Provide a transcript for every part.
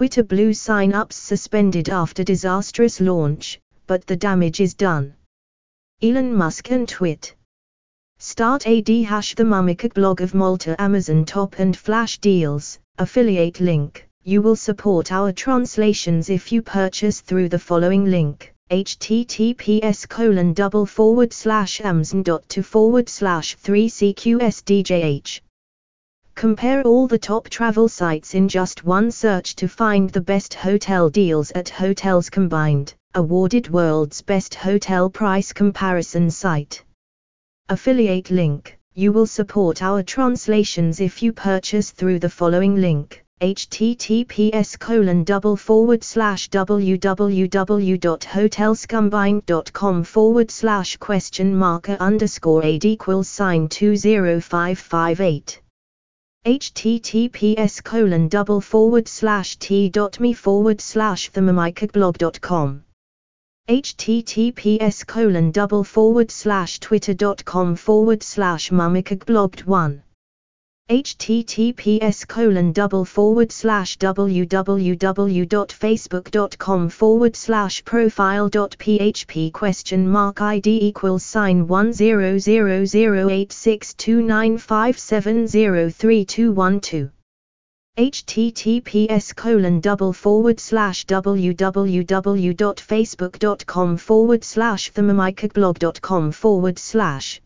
Twitter Blue sign-ups suspended after disastrous launch, but the damage is done. Elon Musk and Twit. Start AD hash the Mummicook blog of Malta Amazon top and flash deals, affiliate link. You will support our translations if you purchase through the following link https colon double forward slash amazon dot to forward slash 3cqsdjh. Compare all the top travel sites in just one search to find the best hotel deals at Hotels Combined, awarded world's best hotel price comparison site. Affiliate link. You will support our translations if you purchase through the following link https colon double forward slash www.hotelscombined.com forward slash question marker underscore aid equals sign 20558 https colon double forward slash forward slash https colon double forward slash twitter.com forward slash mummicookblogged1 https colon double forward slash www.facebook.com forward slash profile.php question mark id equals sign 10008629570312 https colon double forward slash www.facebook.com forward slash themamikablog.com forward slash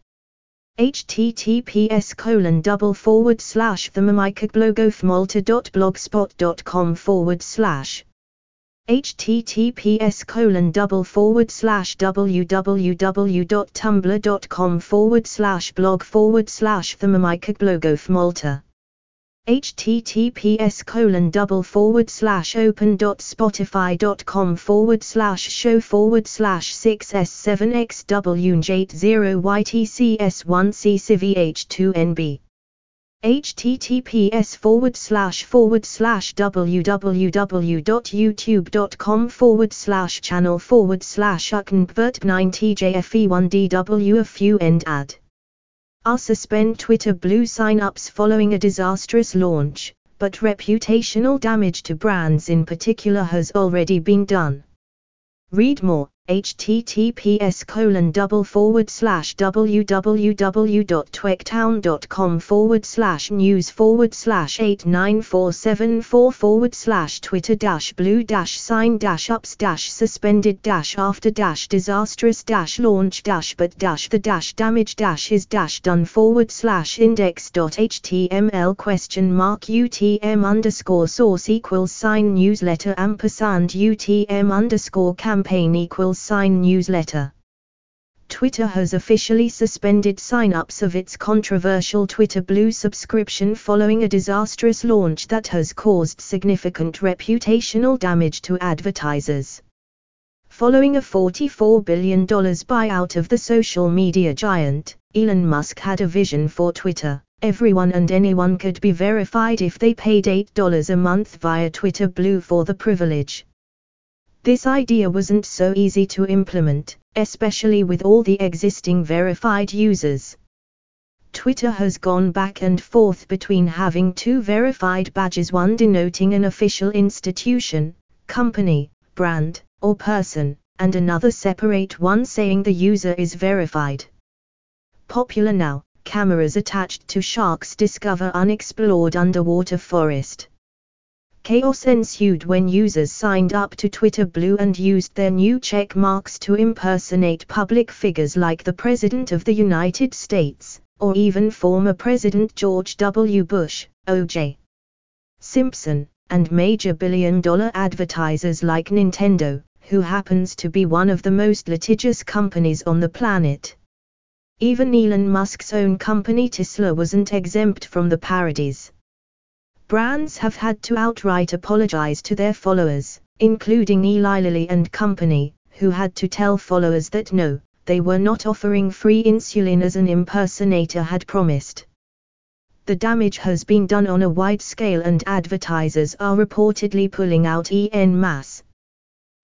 https colon double forward slash themamikablogofmalta.blogspot.com forward slash https colon double forward slash www.tumblr.com forward slash blog forward slash themamikablogofmalta https colon double forward slash open.spotify.com forward slash show forward slash 6s7x-w80ytcs1ccvh2nb https forward slash forward slash www.youtube.com forward slash channel forward slash uknbvert9tjfe1dw end ad I'll suspend Twitter Blue sign-ups following a disastrous launch, but reputational damage to brands in particular has already been done. Read more https colon double forward slash www.tweaktown.com forward slash news forward slash 89474 forward slash twitter dash blue dash sign dash ups dash suspended dash after dash disastrous dash launch dash but dash the dash damage dash is dash done forward slash index.html question mark utm underscore source equals sign newsletter ampersand utm underscore campaign equals sign newsletter. Twitter has officially suspended sign-ups of its controversial Twitter Blue subscription following a disastrous launch that has caused significant reputational damage to advertisers. Following a $44 billion buyout of the social media giant, Elon Musk had a vision for Twitter. Everyone and anyone could be verified if they paid $8 a month via Twitter Blue for the privilege. This idea wasn't so easy to implement, especially with all the existing verified users. Twitter has gone back and forth between having two verified badges one denoting an official institution, company, brand, or person, and another separate one saying the user is verified. Popular now, cameras attached to sharks discover unexplored underwater forest. Chaos ensued when users signed up to Twitter Blue and used their new check marks to impersonate public figures like the President of the United States, or even former President George W. Bush, O.J. Simpson, and major billion dollar advertisers like Nintendo, who happens to be one of the most litigious companies on the planet. Even Elon Musk's own company Tesla wasn't exempt from the parodies brands have had to outright apologize to their followers, including Eli Lilly and Company, who had to tell followers that no, they were not offering free insulin as an impersonator had promised. The damage has been done on a wide scale and advertisers are reportedly pulling out en masse.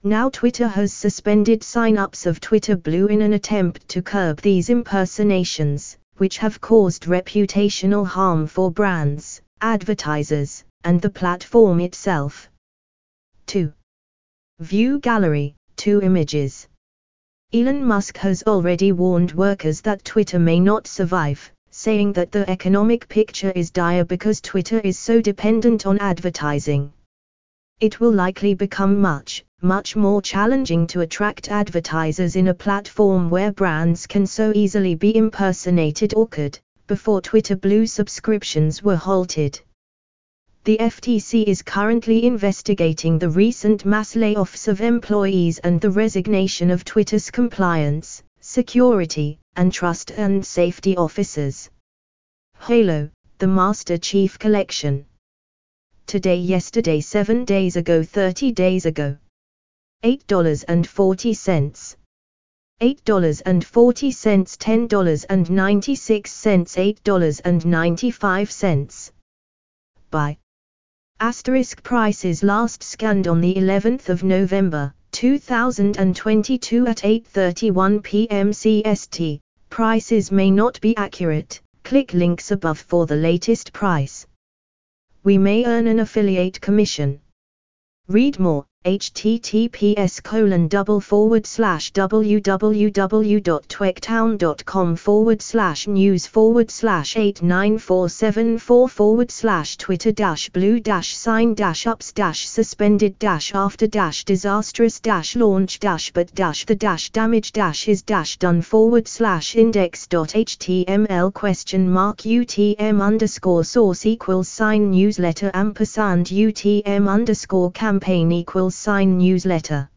Now Twitter has suspended sign-ups of Twitter Blue in an attempt to curb these impersonations, which have caused reputational harm for brands advertisers, and the platform itself. 2. View gallery, 2 images. Elon Musk has already warned workers that Twitter may not survive, saying that the economic picture is dire because Twitter is so dependent on advertising. It will likely become much, much more challenging to attract advertisers in a platform where brands can so easily be impersonated or could, before Twitter Blue subscriptions were halted. The FTC is currently investigating the recent mass layoffs of employees and the resignation of Twitter's compliance, security, and trust and safety officers. Halo, the Master Chief Collection. Today, yesterday, 7 days ago, 30 days ago. $8.40. $8.40, $10.96, $8.95. By Asterisk prices last scanned on the 11th of November, 2022 at 8:31 p.m. CST. Prices may not be accurate. Click links above for the latest price. We may earn an affiliate commission. Read more https colon double forward slash www.tweaktown.com forward slash news forward slash 89474 forward slash twitter dash blue dash sign dash ups dash suspended dash after dash disastrous dash launch dash but dash the dash damage dash is dash done forward slash index.html question mark utm underscore source equals sign newsletter ampersand utm underscore campaign equals sign newsletter